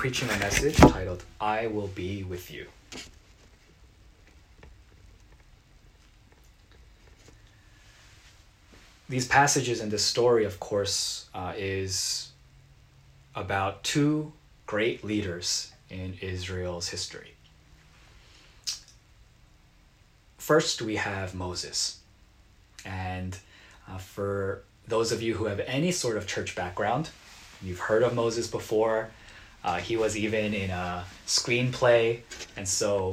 preaching a message titled, I Will Be With You. These passages in this story, of course, uh, is about two great leaders in Israel's history. First, we have Moses. And uh, for those of you who have any sort of church background, you've heard of Moses before. Uh, he was even in a screenplay. And so,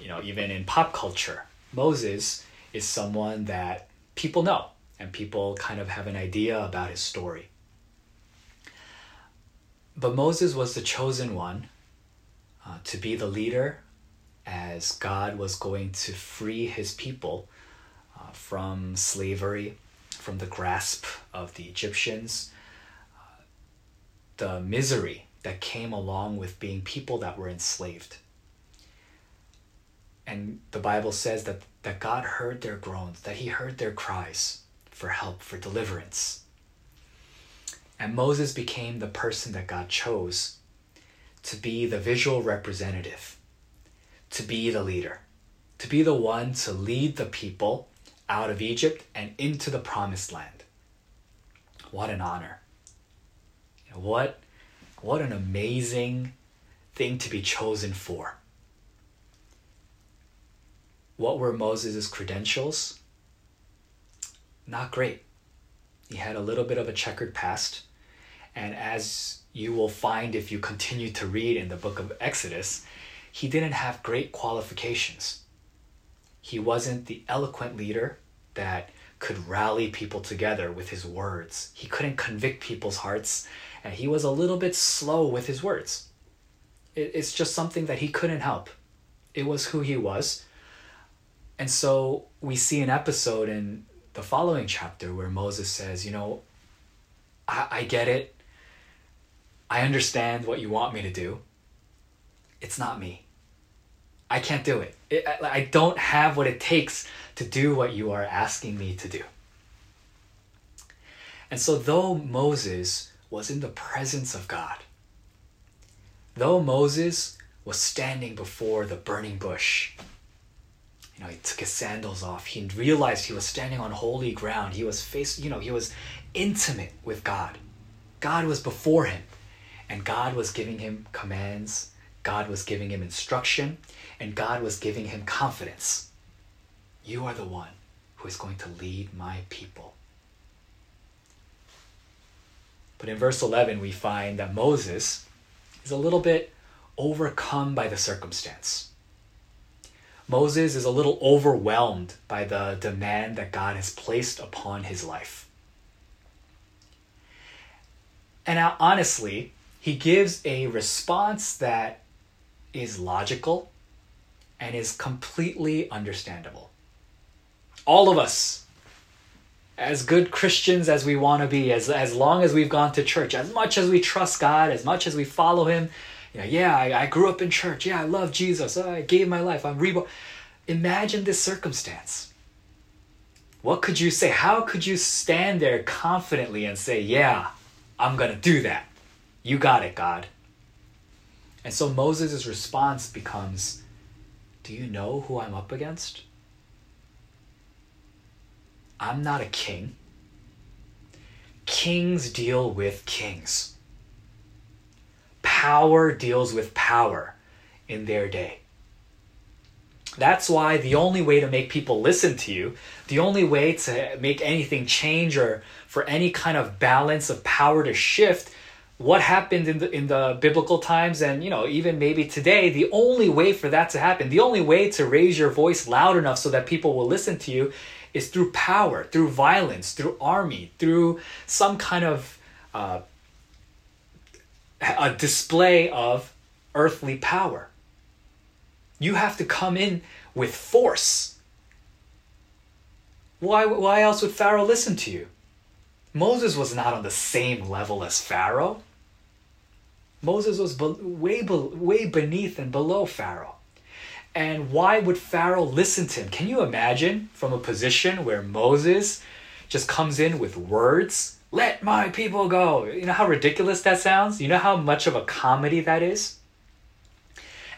you know, even in pop culture, Moses is someone that people know and people kind of have an idea about his story. But Moses was the chosen one uh, to be the leader as God was going to free his people uh, from slavery, from the grasp of the Egyptians, uh, the misery that came along with being people that were enslaved. And the Bible says that, that God heard their groans, that he heard their cries for help, for deliverance. And Moses became the person that God chose to be the visual representative, to be the leader, to be the one to lead the people out of Egypt and into the promised land. What an honor. What, what an amazing thing to be chosen for. What were Moses' credentials? Not great. He had a little bit of a checkered past. And as you will find if you continue to read in the book of Exodus, he didn't have great qualifications. He wasn't the eloquent leader that could rally people together with his words. He couldn't convict people's hearts, and he was a little bit slow with his words. it's just something that he couldn't help. It was who he was. And so we see an episode in the following chapter where Moses says, You know, I, I get it. I understand what you want me to do. It's not me. I can't do it. it I, I don't have what it takes to do what you are asking me to do. And so, though Moses was in the presence of God, though Moses was standing before the burning bush, you know, he took his sandals off. He realized he was standing on holy ground. He was faced, you know, he was intimate with God. God was before him, and God was giving him commands. God was giving him instruction, and God was giving him confidence. You are the one who is going to lead my people. But in verse 11, we find that Moses is a little bit overcome by the circumstance. Moses is a little overwhelmed by the demand that God has placed upon his life. And now, honestly, he gives a response that is logical and is completely understandable. All of us, as good Christians as we want to be, as, as long as we've gone to church, as much as we trust God, as much as we follow Him, you know, yeah, I, I grew up in church. Yeah, I love Jesus. Oh, I gave my life. I'm reborn. Imagine this circumstance. What could you say? How could you stand there confidently and say, Yeah, I'm going to do that? You got it, God. And so Moses' response becomes, Do you know who I'm up against? I'm not a king. Kings deal with kings power deals with power in their day. That's why the only way to make people listen to you, the only way to make anything change or for any kind of balance of power to shift, what happened in the in the biblical times and you know even maybe today, the only way for that to happen, the only way to raise your voice loud enough so that people will listen to you is through power, through violence, through army, through some kind of uh, a display of earthly power. You have to come in with force. Why, why else would Pharaoh listen to you? Moses was not on the same level as Pharaoh. Moses was be- way, be- way beneath and below Pharaoh. And why would Pharaoh listen to him? Can you imagine from a position where Moses just comes in with words, let my people go. You know how ridiculous that sounds? You know how much of a comedy that is?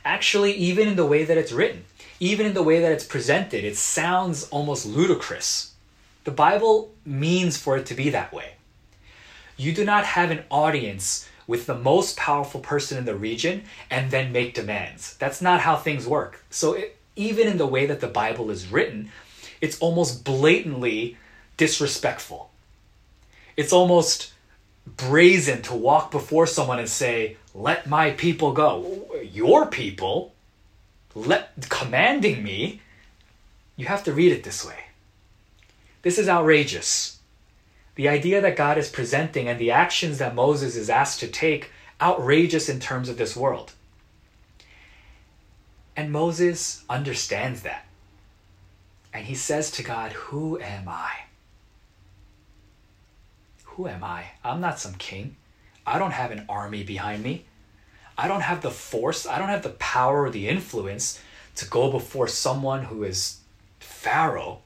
Actually, even in the way that it's written, even in the way that it's presented, it sounds almost ludicrous. The Bible means for it to be that way. You do not have an audience with the most powerful person in the region and then make demands. That's not how things work. So, it, even in the way that the Bible is written, it's almost blatantly disrespectful. It's almost brazen to walk before someone and say, "Let my people go." Your people, let commanding me. You have to read it this way. This is outrageous. The idea that God is presenting and the actions that Moses is asked to take outrageous in terms of this world. And Moses understands that. And he says to God, Who am I? Who am I? I'm not some king. I don't have an army behind me. I don't have the force, I don't have the power or the influence to go before someone who is Pharaoh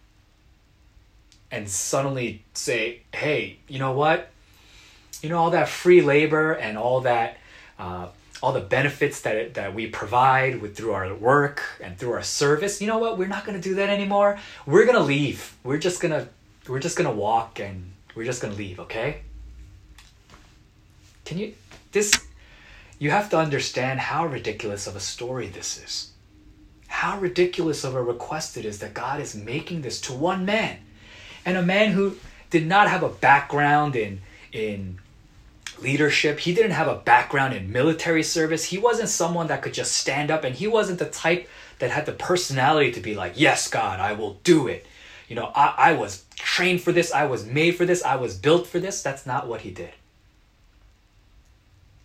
and suddenly say, hey, you know what? You know, all that free labor and all that, uh, all the benefits that, that we provide with through our work and through our service, you know what? We're not going to do that anymore. We're going to leave. We're just going to, we're just going to walk and we're just going to leave, okay? Can you, this, you have to understand how ridiculous of a story this is. How ridiculous of a request it is that God is making this to one man. And a man who did not have a background in, in leadership. He didn't have a background in military service. He wasn't someone that could just stand up, and he wasn't the type that had the personality to be like, Yes, God, I will do it. You know, I, I was trained for this, I was made for this, I was built for this. That's not what he did.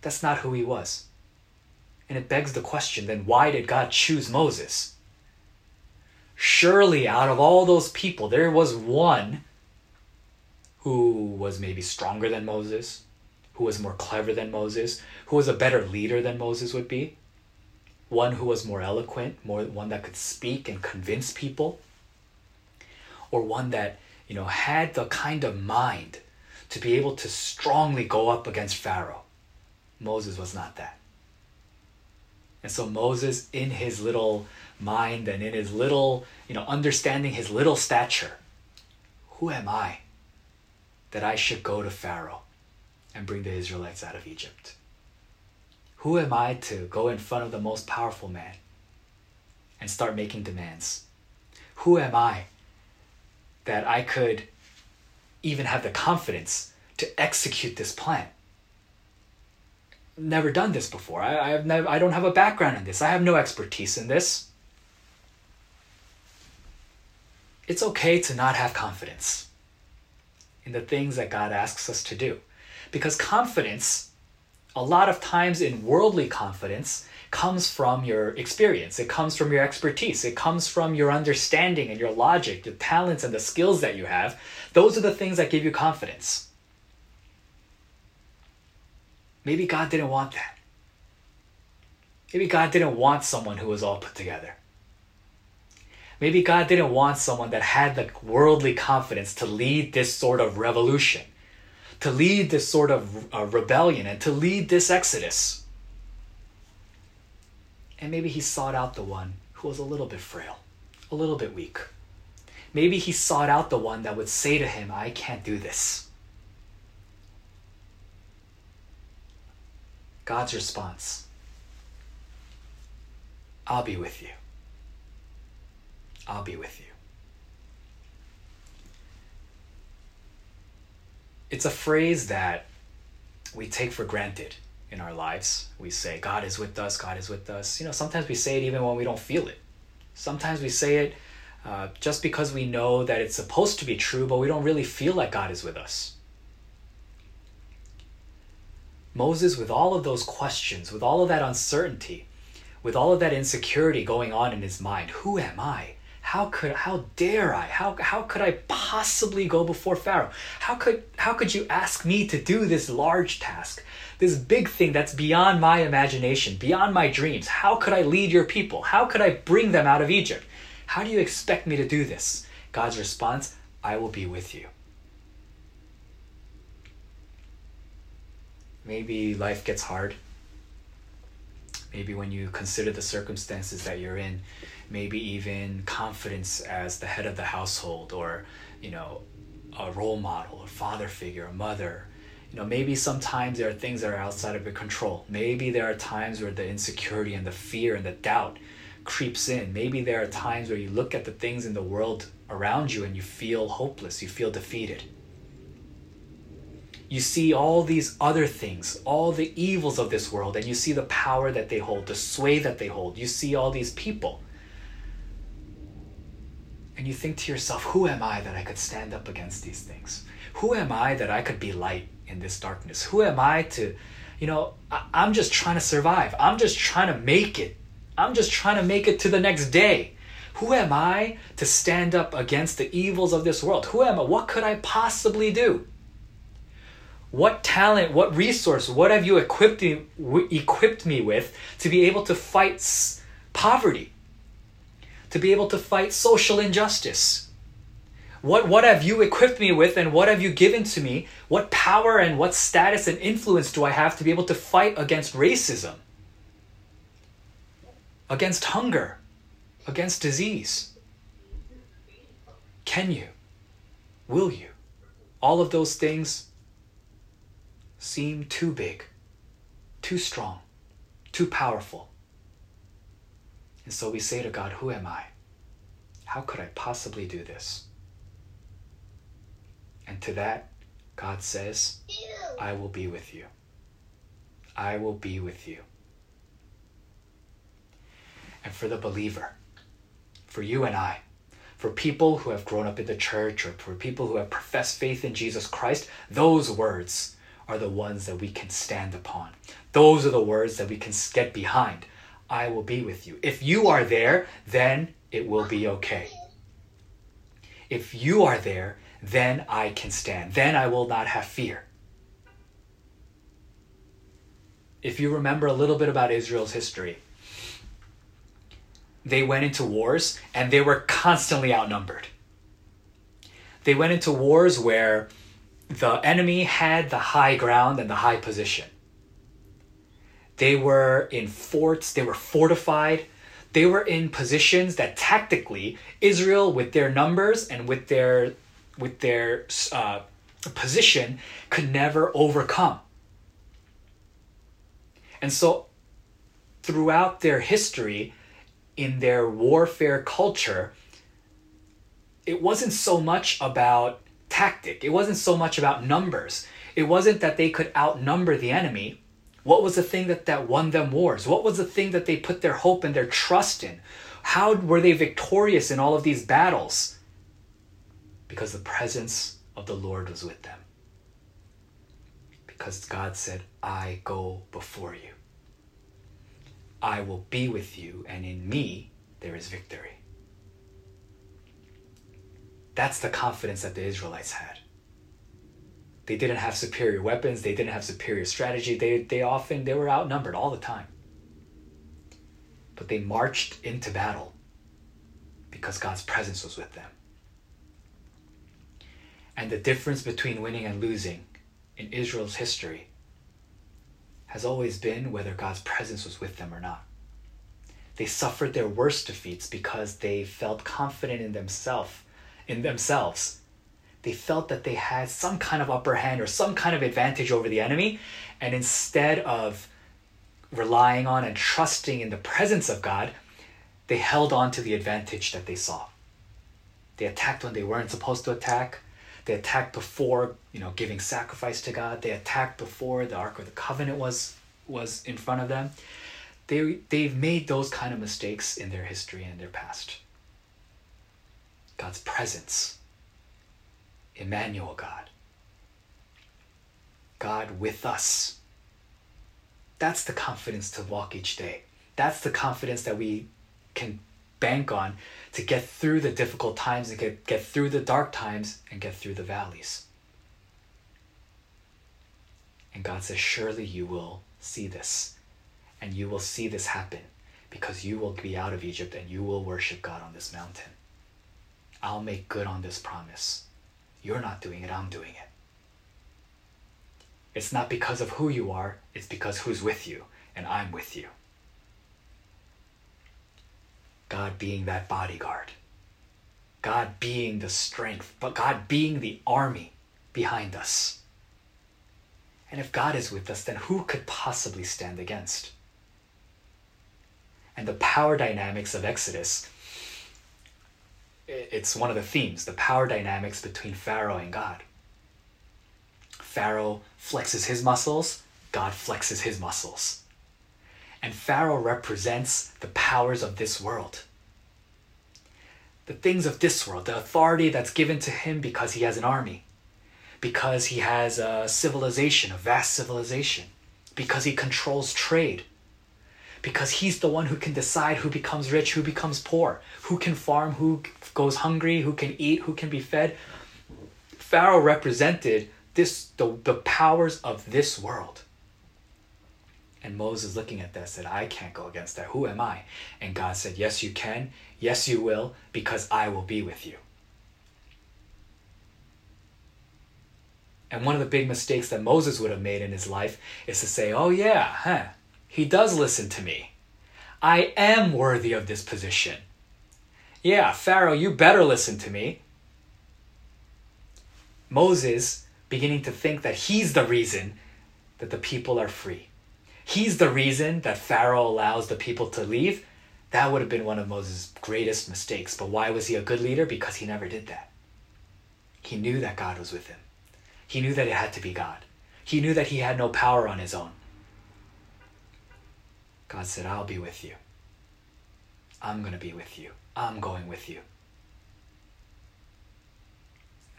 That's not who he was. And it begs the question then why did God choose Moses? Surely, out of all those people, there was one who was maybe stronger than Moses, who was more clever than Moses, who was a better leader than Moses would be, one who was more eloquent, more one that could speak and convince people, or one that, you know, had the kind of mind to be able to strongly go up against Pharaoh. Moses was not that. And so Moses, in his little mind and in his little, you know, understanding his little stature, who am I that I should go to Pharaoh and bring the Israelites out of Egypt? Who am I to go in front of the most powerful man and start making demands? Who am I that I could even have the confidence to execute this plan? Never done this before. I, I have never, I don't have a background in this. I have no expertise in this. It's okay to not have confidence in the things that God asks us to do. Because confidence, a lot of times in worldly confidence, comes from your experience. It comes from your expertise. It comes from your understanding and your logic, the talents and the skills that you have. Those are the things that give you confidence. Maybe God didn't want that. Maybe God didn't want someone who was all put together. Maybe God didn't want someone that had the worldly confidence to lead this sort of revolution, to lead this sort of uh, rebellion, and to lead this exodus. And maybe he sought out the one who was a little bit frail, a little bit weak. Maybe he sought out the one that would say to him, I can't do this. God's response I'll be with you. I'll be with you. It's a phrase that we take for granted in our lives. We say, God is with us, God is with us. You know, sometimes we say it even when we don't feel it. Sometimes we say it uh, just because we know that it's supposed to be true, but we don't really feel like God is with us. Moses, with all of those questions, with all of that uncertainty, with all of that insecurity going on in his mind, who am I? How could how dare I? How how could I possibly go before Pharaoh? How could how could you ask me to do this large task? This big thing that's beyond my imagination, beyond my dreams. How could I lead your people? How could I bring them out of Egypt? How do you expect me to do this? God's response, I will be with you. Maybe life gets hard. Maybe when you consider the circumstances that you're in, maybe even confidence as the head of the household or, you know, a role model, a father figure, a mother. You know, maybe sometimes there are things that are outside of your control. Maybe there are times where the insecurity and the fear and the doubt creeps in. Maybe there are times where you look at the things in the world around you and you feel hopeless, you feel defeated. You see all these other things, all the evils of this world, and you see the power that they hold, the sway that they hold. You see all these people. And you think to yourself, who am I that I could stand up against these things? Who am I that I could be light in this darkness? Who am I to, you know, I, I'm just trying to survive. I'm just trying to make it I'm just trying to make it to the next day. Who am I to stand up against the evils of this world? Who am I? What could I possibly do? What talent, what resource, what have you equipped me, equipped me with to be able to fight poverty? To be able to fight social injustice? What, what have you equipped me with and what have you given to me? What power and what status and influence do I have to be able to fight against racism? against hunger, against disease? Can you? Will you? All of those things seem too big, too strong, too powerful. And so we say to God, Who am I? How could I possibly do this? And to that, God says, I will be with you. I will be with you and for the believer, for you and I, for people who have grown up in the church or for people who have professed faith in Jesus Christ, those words are the ones that we can stand upon. Those are the words that we can get behind. I will be with you. If you are there, then it will be okay. If you are there, then I can stand. Then I will not have fear. If you remember a little bit about Israel's history, they went into wars and they were constantly outnumbered. They went into wars where the enemy had the high ground and the high position. They were in forts, they were fortified, they were in positions that tactically Israel, with their numbers and with their with their uh, position, could never overcome. And so, throughout their history, in their warfare culture, it wasn't so much about tactic, it wasn't so much about numbers. It wasn't that they could outnumber the enemy. What was the thing that, that won them wars? What was the thing that they put their hope and their trust in? How were they victorious in all of these battles? Because the presence of the Lord was with them. Because God said, I go before you. I will be with you, and in me there is victory. That's the confidence that the Israelites had. They didn't have superior weapons, they didn't have superior strategy, they, they often they were outnumbered all the time. But they marched into battle because God's presence was with them. And the difference between winning and losing in Israel's history has always been whether God's presence was with them or not. They suffered their worst defeats because they felt confident in themselves, in themselves. They felt that they had some kind of upper hand or some kind of advantage over the enemy, and instead of relying on and trusting in the presence of God, they held on to the advantage that they saw. They attacked when they weren't supposed to attack. They attacked before, you know, giving sacrifice to God. They attacked before the Ark of the Covenant was was in front of them. They they've made those kind of mistakes in their history and their past. God's presence. Emmanuel God. God with us. That's the confidence to walk each day. That's the confidence that we can bank on to get through the difficult times and get, get through the dark times and get through the valleys. And God says, Surely you will see this, and you will see this happen because you will be out of Egypt and you will worship God on this mountain. I'll make good on this promise. You're not doing it, I'm doing it. It's not because of who you are, it's because who's with you, and I'm with you. God being that bodyguard. God being the strength, but God being the army behind us. And if God is with us, then who could possibly stand against? And the power dynamics of Exodus, it's one of the themes the power dynamics between Pharaoh and God. Pharaoh flexes his muscles, God flexes his muscles. And Pharaoh represents the powers of this world. The things of this world, the authority that's given to him because he has an army, because he has a civilization, a vast civilization, because he controls trade, because he's the one who can decide who becomes rich, who becomes poor, who can farm, who goes hungry, who can eat, who can be fed. Pharaoh represented this the, the powers of this world. And Moses, looking at that, said, I can't go against that. Who am I? And God said, Yes, you can. Yes, you will, because I will be with you. And one of the big mistakes that Moses would have made in his life is to say, Oh, yeah, huh, he does listen to me. I am worthy of this position. Yeah, Pharaoh, you better listen to me. Moses beginning to think that he's the reason that the people are free he's the reason that Pharaoh allows the people to leave, that would have been one of Moses' greatest mistakes. But why was he a good leader? Because he never did that. He knew that God was with him. He knew that it had to be God. He knew that he had no power on his own. God said, I'll be with you. I'm going to be with you. I'm going with you.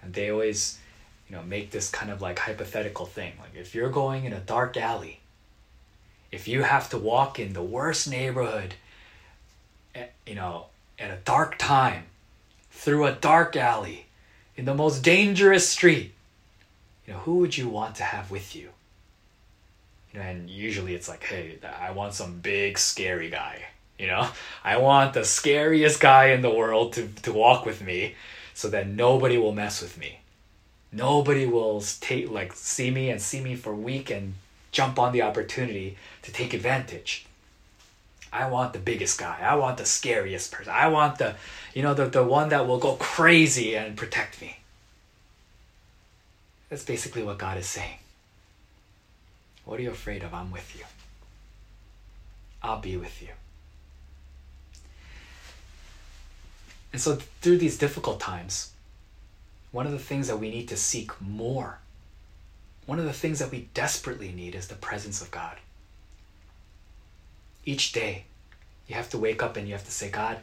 And they always, you know, make this kind of like hypothetical thing. Like if you're going in a dark alley if you have to walk in the worst neighborhood, eh, you know, at a dark time, through a dark alley, in the most dangerous street, you know, who would you want to have with you? And usually it's like, hey, I want some big scary guy. You know, I want the scariest guy in the world to, to walk with me so that nobody will mess with me. Nobody will take like see me and see me for weak and jump on the opportunity to take advantage. I want the biggest guy. I want the scariest person. I want the, you know, the, the one that will go crazy and protect me. That's basically what God is saying. What are you afraid of? I'm with you. I'll be with you. And so, through these difficult times, one of the things that we need to seek more one of the things that we desperately need is the presence of God. Each day, you have to wake up and you have to say, God,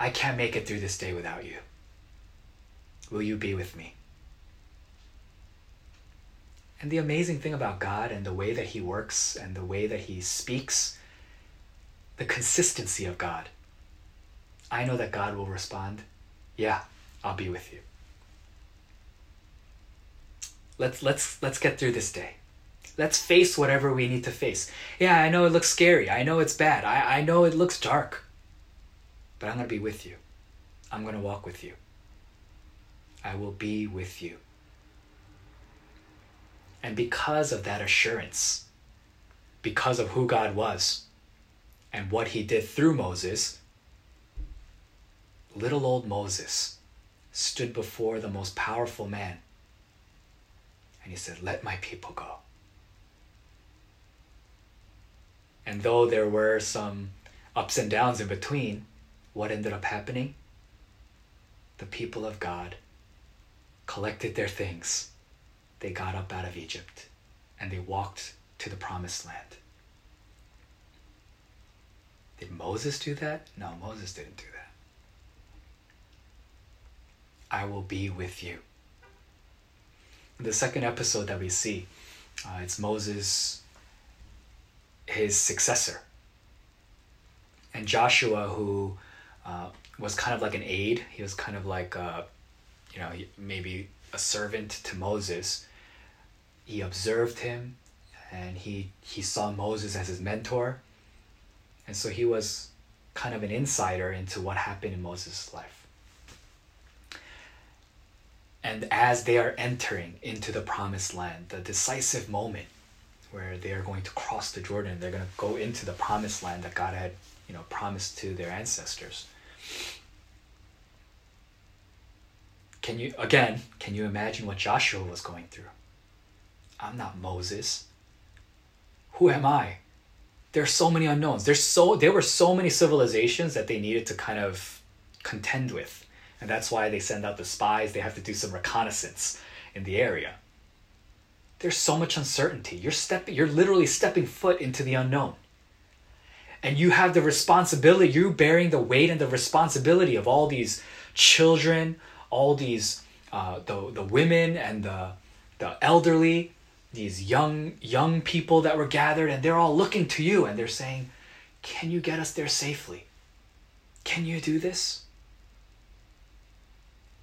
I can't make it through this day without you. Will you be with me? And the amazing thing about God and the way that He works and the way that He speaks, the consistency of God. I know that God will respond, Yeah, I'll be with you. Let's let's let's get through this day. Let's face whatever we need to face. Yeah i know it looks scary. I know it's bad. I, I know it looks dark. But i'm going to be with you. I'm going to walk with you. I will be with you and because of that assurance because of who god was and what he did through moses little old moses stood before the most powerful man and he said, Let my people go. And though there were some ups and downs in between, what ended up happening? The people of God collected their things. They got up out of Egypt and they walked to the promised land. Did Moses do that? No, Moses didn't do that. I will be with you the second episode that we see, uh, it's Moses, his successor, and Joshua, who uh, was kind of like an aide. He was kind of like, uh, you know, maybe a servant to Moses. He observed him, and he he saw Moses as his mentor, and so he was kind of an insider into what happened in Moses' life. And as they are entering into the promised land, the decisive moment where they are going to cross the Jordan, they're going to go into the promised land that God had, you know, promised to their ancestors. Can you again, can you imagine what Joshua was going through? I'm not Moses. Who am I? There's so many unknowns. There's so there were so many civilizations that they needed to kind of contend with. And that's why they send out the spies. They have to do some reconnaissance in the area. There's so much uncertainty. You're stepping you're literally stepping foot into the unknown. And you have the responsibility, You're bearing the weight and the responsibility of all these children, all these uh, the the women and the the elderly, these young young people that were gathered, and they're all looking to you and they're saying, "Can you get us there safely? Can you do this?"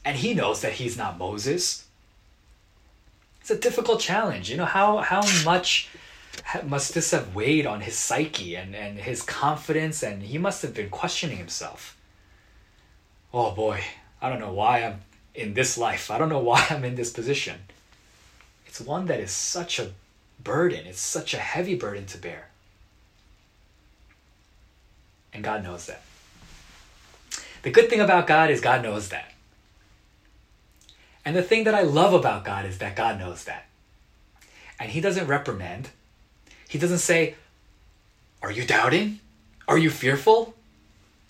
And he knows that he's not Moses. It's a difficult challenge. You know how how much must this have weighed on his psyche and, and his confidence and he must have been questioning himself oh boy I don't know why I'm in this life. I don't know why I'm in this position. It's one that is such a burden, it's such a heavy burden to bear. And God knows that. The good thing about God is God knows that. And the thing that I love about God is that God knows that. And He doesn't reprimand. He doesn't say, Are you doubting? Are you fearful?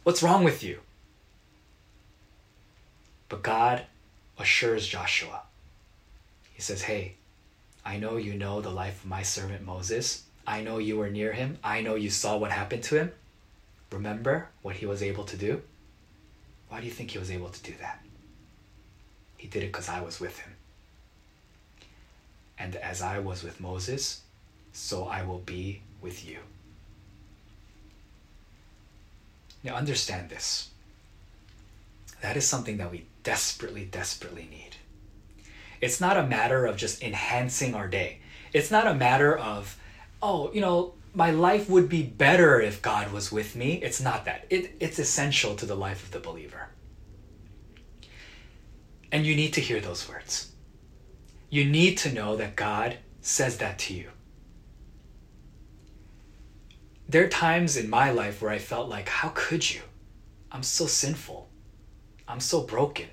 What's wrong with you? But God assures Joshua. He says, Hey, I know you know the life of my servant Moses. I know you were near him. I know you saw what happened to him. Remember what he was able to do? Why do you think he was able to do that? He did it because I was with him. And as I was with Moses, so I will be with you. Now, understand this. That is something that we desperately, desperately need. It's not a matter of just enhancing our day. It's not a matter of, oh, you know, my life would be better if God was with me. It's not that. It, it's essential to the life of the believer. And you need to hear those words. You need to know that God says that to you. There are times in my life where I felt like, how could you? I'm so sinful. I'm so broken.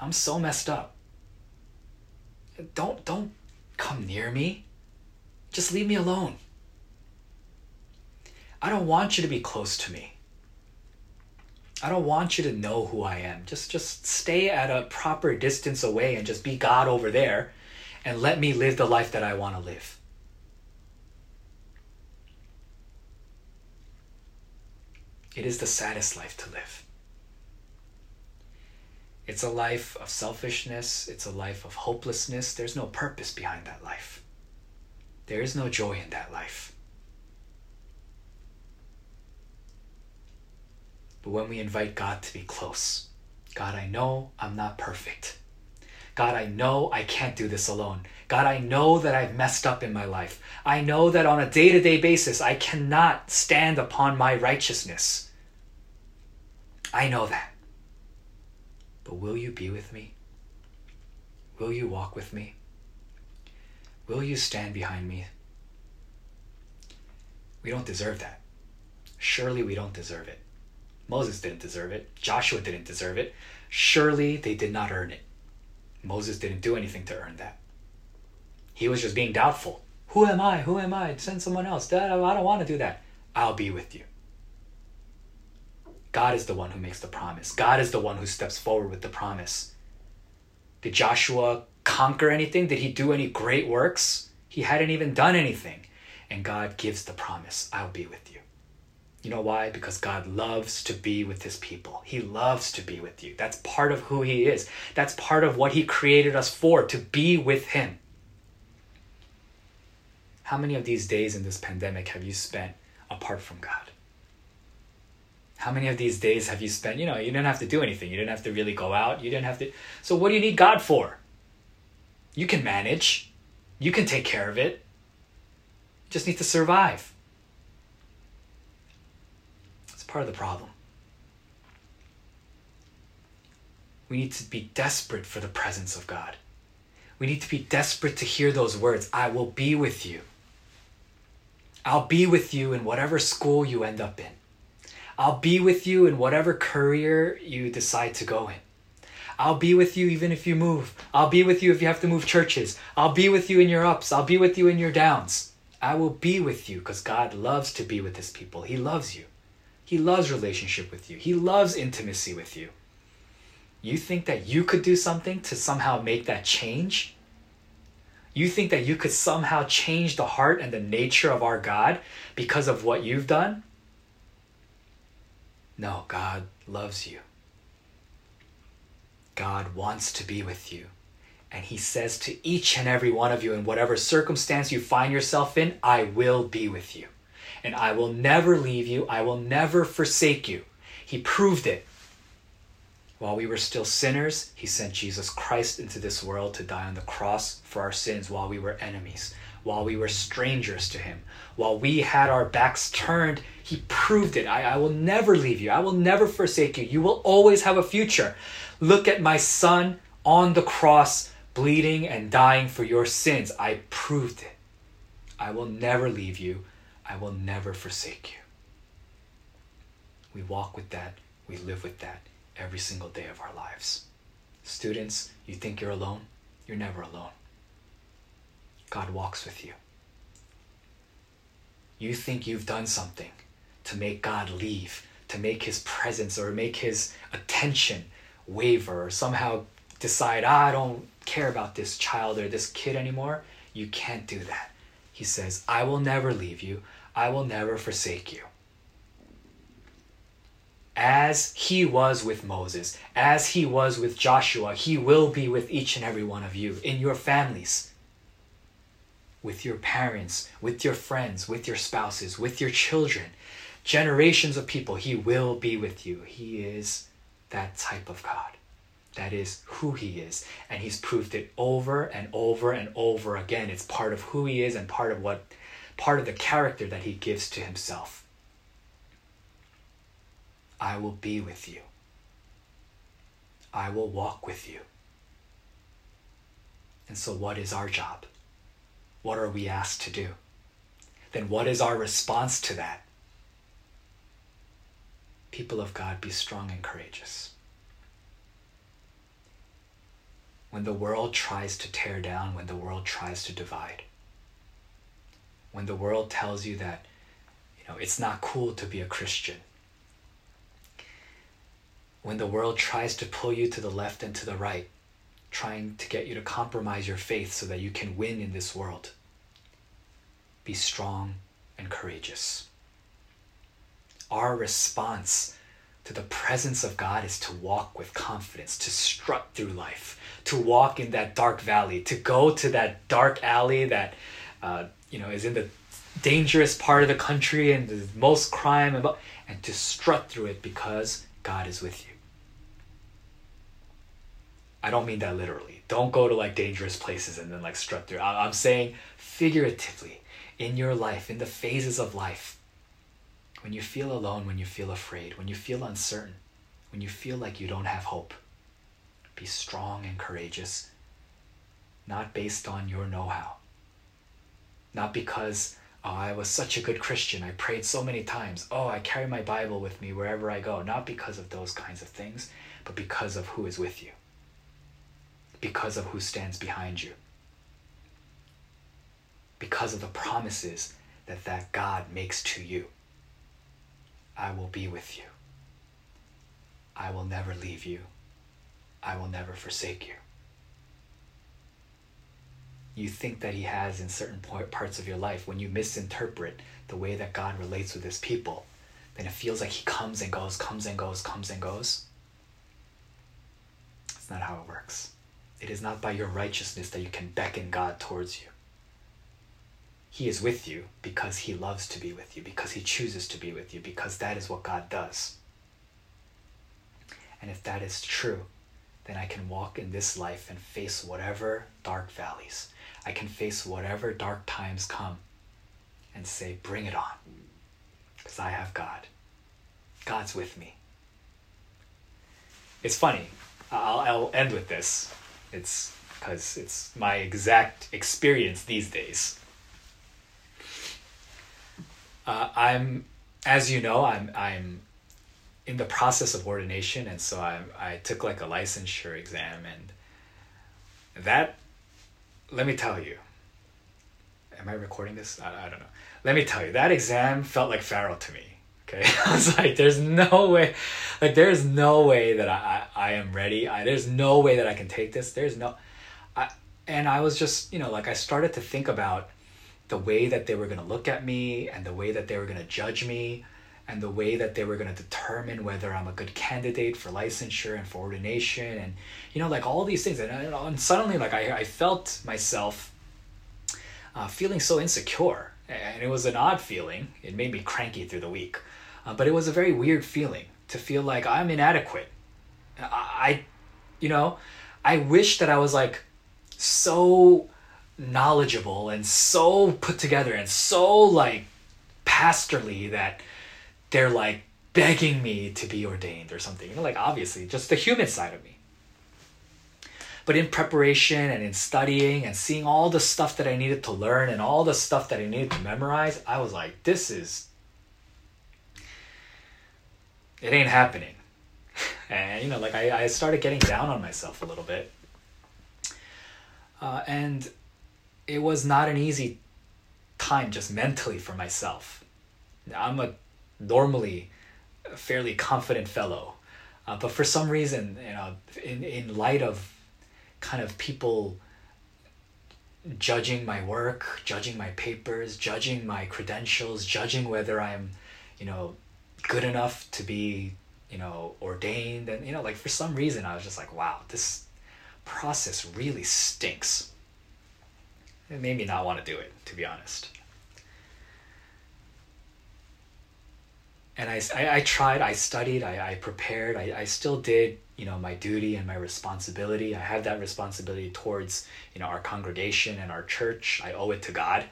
I'm so messed up. Don't don't come near me. Just leave me alone. I don't want you to be close to me. I don't want you to know who I am. Just just stay at a proper distance away and just be God over there and let me live the life that I want to live. It is the saddest life to live. It's a life of selfishness, it's a life of hopelessness. There's no purpose behind that life. There is no joy in that life. But when we invite God to be close, God, I know I'm not perfect. God, I know I can't do this alone. God, I know that I've messed up in my life. I know that on a day to day basis, I cannot stand upon my righteousness. I know that. But will you be with me? Will you walk with me? Will you stand behind me? We don't deserve that. Surely we don't deserve it. Moses didn't deserve it. Joshua didn't deserve it. Surely they did not earn it. Moses didn't do anything to earn that. He was just being doubtful. Who am I? Who am I? Send someone else. I don't want to do that. I'll be with you. God is the one who makes the promise. God is the one who steps forward with the promise. Did Joshua conquer anything? Did he do any great works? He hadn't even done anything. And God gives the promise I'll be with you. You know why? Because God loves to be with his people. He loves to be with you. That's part of who he is. That's part of what he created us for, to be with him. How many of these days in this pandemic have you spent apart from God? How many of these days have you spent? You know, you didn't have to do anything. You didn't have to really go out. You didn't have to. So, what do you need God for? You can manage, you can take care of it. You just need to survive. It's part of the problem. We need to be desperate for the presence of God. We need to be desperate to hear those words I will be with you. I'll be with you in whatever school you end up in. I'll be with you in whatever career you decide to go in. I'll be with you even if you move. I'll be with you if you have to move churches. I'll be with you in your ups. I'll be with you in your downs. I will be with you because God loves to be with his people. He loves you. He loves relationship with you. He loves intimacy with you. You think that you could do something to somehow make that change? You think that you could somehow change the heart and the nature of our God because of what you've done? No, God loves you. God wants to be with you. And He says to each and every one of you, in whatever circumstance you find yourself in, I will be with you. And I will never leave you. I will never forsake you. He proved it. While we were still sinners, He sent Jesus Christ into this world to die on the cross for our sins while we were enemies, while we were strangers to Him, while we had our backs turned. He proved it. I, I will never leave you. I will never forsake you. You will always have a future. Look at my son on the cross, bleeding and dying for your sins. I proved it. I will never leave you. I will never forsake you. We walk with that. We live with that every single day of our lives. Students, you think you're alone? You're never alone. God walks with you. You think you've done something to make God leave, to make his presence or make his attention waver or somehow decide, ah, I don't care about this child or this kid anymore, you can't do that. He says, I will never leave you, I will never forsake you. As he was with Moses, as he was with Joshua, he will be with each and every one of you in your families, with your parents, with your friends, with your spouses, with your children, generations of people. He will be with you. He is that type of God. That is who He is. And He's proved it over and over and over again. It's part of who He is and part of what, part of the character that He gives to Himself. I will be with you. I will walk with you. And so, what is our job? What are we asked to do? Then, what is our response to that? People of God, be strong and courageous. When the world tries to tear down, when the world tries to divide, when the world tells you that, you know, it's not cool to be a Christian, when the world tries to pull you to the left and to the right, trying to get you to compromise your faith so that you can win in this world, be strong and courageous our response to the presence of God is to walk with confidence, to strut through life, to walk in that dark valley, to go to that dark alley that uh, you know is in the dangerous part of the country and the most crime and, and to strut through it because God is with you. I don't mean that literally. Don't go to like dangerous places and then like strut through. I'm saying figuratively in your life, in the phases of life when you feel alone, when you feel afraid, when you feel uncertain, when you feel like you don't have hope, be strong and courageous, not based on your know how. Not because, oh, I was such a good Christian, I prayed so many times, oh, I carry my Bible with me wherever I go. Not because of those kinds of things, but because of who is with you, because of who stands behind you, because of the promises that that God makes to you. I will be with you. I will never leave you. I will never forsake you. You think that He has in certain parts of your life, when you misinterpret the way that God relates with His people, then it feels like He comes and goes, comes and goes, comes and goes. It's not how it works. It is not by your righteousness that you can beckon God towards you. He is with you because He loves to be with you, because He chooses to be with you, because that is what God does. And if that is true, then I can walk in this life and face whatever dark valleys. I can face whatever dark times come and say, Bring it on. Because I have God. God's with me. It's funny. I'll, I'll end with this. It's because it's my exact experience these days. Uh, I'm, as you know, I'm I'm in the process of ordination, and so I I took like a licensure exam, and that, let me tell you. Am I recording this? I, I don't know. Let me tell you, that exam felt like Pharaoh to me. Okay, I was like, there's no way, like there's no way that I I, I am ready. I, there's no way that I can take this. There's no, I and I was just you know like I started to think about the way that they were gonna look at me and the way that they were gonna judge me and the way that they were going to determine whether I'm a good candidate for licensure and for ordination and you know like all these things. And, and suddenly like I, I felt myself uh, feeling so insecure. And it was an odd feeling. It made me cranky through the week. Uh, but it was a very weird feeling to feel like I'm inadequate. I, I you know I wish that I was like so knowledgeable and so put together and so like pastorly that they're like begging me to be ordained or something. You know, like obviously just the human side of me. But in preparation and in studying and seeing all the stuff that I needed to learn and all the stuff that I needed to memorize, I was like, this is it ain't happening. And you know, like I, I started getting down on myself a little bit. Uh, and it was not an easy time just mentally for myself. I'm a normally a fairly confident fellow. Uh, but for some reason, you know, in, in light of kind of people judging my work, judging my papers, judging my credentials, judging whether I'm, you know, good enough to be, you know, ordained. And, you know, like for some reason, I was just like, wow, this process really stinks. It made me not want to do it, to be honest. and I, I, I, tried, I studied, I, I prepared, I, I still did, you know, my duty and my responsibility. I have that responsibility towards, you know, our congregation and our church. I owe it to God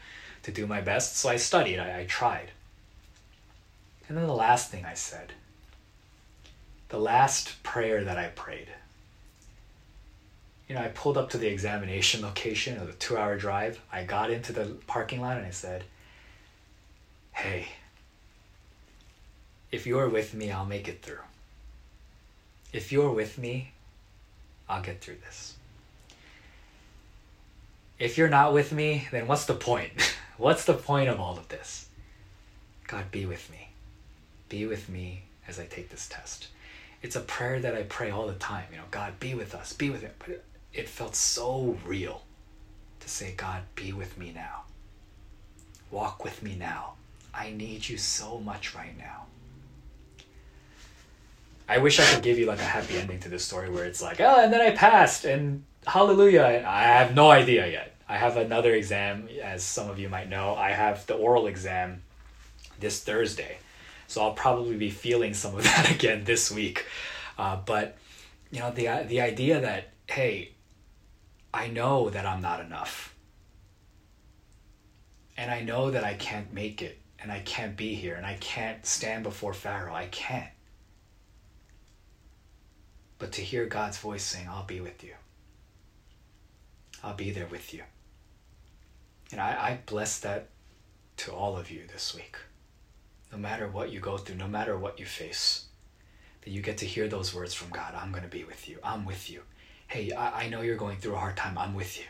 to do my best. So I studied, I, I tried. And then the last thing I said, the last prayer that I prayed, you know, I pulled up to the examination location of the two hour drive. I got into the parking lot and I said, Hey, if you're with me, I'll make it through. If you're with me, I'll get through this. If you're not with me, then what's the point? what's the point of all of this? God, be with me. Be with me as I take this test. It's a prayer that I pray all the time. You know, God, be with us, be with it. But it, felt so real to say, God, be with me now. Walk with me now. I need you so much right now. I wish I could give you like a happy ending to this story where it's like, oh, and then I passed and hallelujah. I have no idea yet. I have another exam, as some of you might know. I have the oral exam this Thursday. So I'll probably be feeling some of that again this week. Uh, but, you know, the, the idea that, hey, I know that I'm not enough. And I know that I can't make it and I can't be here and I can't stand before Pharaoh. I can't but to hear God's voice saying, I'll be with you. I'll be there with you. And I, I bless that to all of you this week. No matter what you go through, no matter what you face, that you get to hear those words from God I'm going to be with you. I'm with you. Hey, I, I know you're going through a hard time. I'm with you.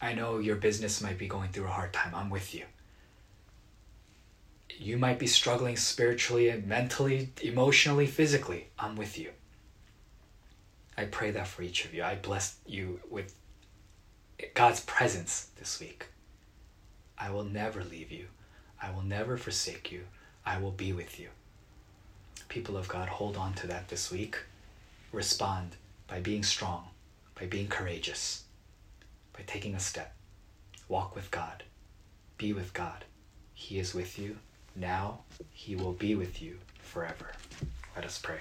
I know your business might be going through a hard time. I'm with you. You might be struggling spiritually, mentally, emotionally, physically. I'm with you. I pray that for each of you. I bless you with God's presence this week. I will never leave you. I will never forsake you. I will be with you. People of God, hold on to that this week. Respond by being strong, by being courageous, by taking a step. Walk with God. Be with God. He is with you now. He will be with you forever. Let us pray.